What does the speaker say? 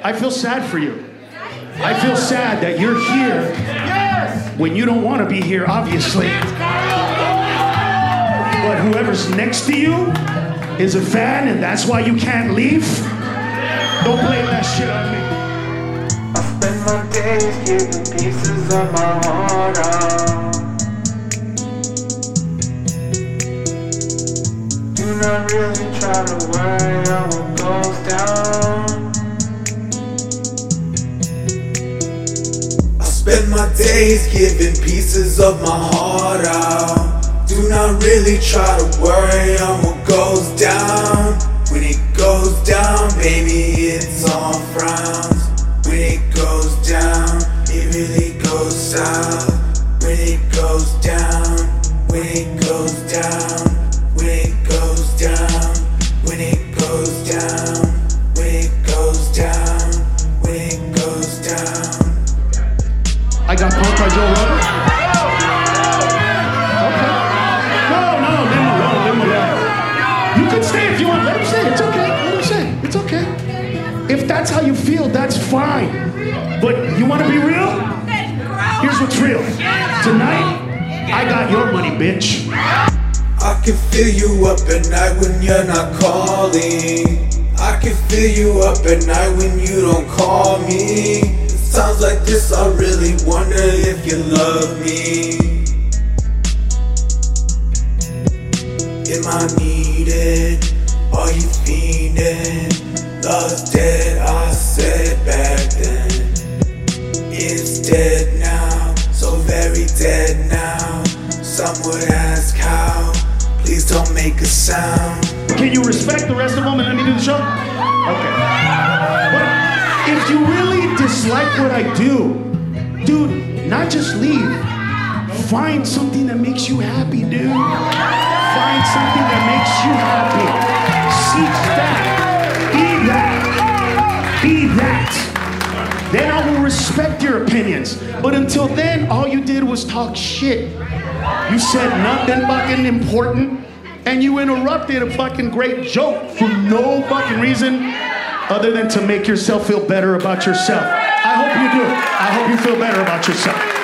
I feel sad for you. I feel sad that you're here when you don't want to be here, obviously. But whoever's next to you is a fan, and that's why you can't leave. Don't blame that shit on me. I spend my days giving pieces of my heart out. Do not really try to worry on what goes down. My days giving pieces of my heart out. Do not really try to worry on what goes down. When it goes down, baby, it's all frowns. When it goes down, it really goes south. When it goes down, when it goes down, when it goes down, when it goes down, when it goes down, that's how you feel, that's fine. But you want to be real? Here's what's real. Tonight, I got your money, bitch. I can feel you up at night when you're not calling. I can feel you up at night when you don't call me. Sounds like this, I really wonder if you love me. Am I needed? Are you fiending? Love's dead, I said back then. It's dead now, so very dead now. Some would ask how. Please don't make a sound. Can you respect the rest of them and let me do the show? Okay. But if you really dislike what I do, dude, not just leave. Find something that makes you happy, dude. Find something that makes you happy. Seek that. Be that. Be that. Then I will respect your opinions. But until then, all you did was talk shit. You said nothing fucking important, and you interrupted a fucking great joke for no fucking reason other than to make yourself feel better about yourself. I hope you do. I hope you feel better about yourself.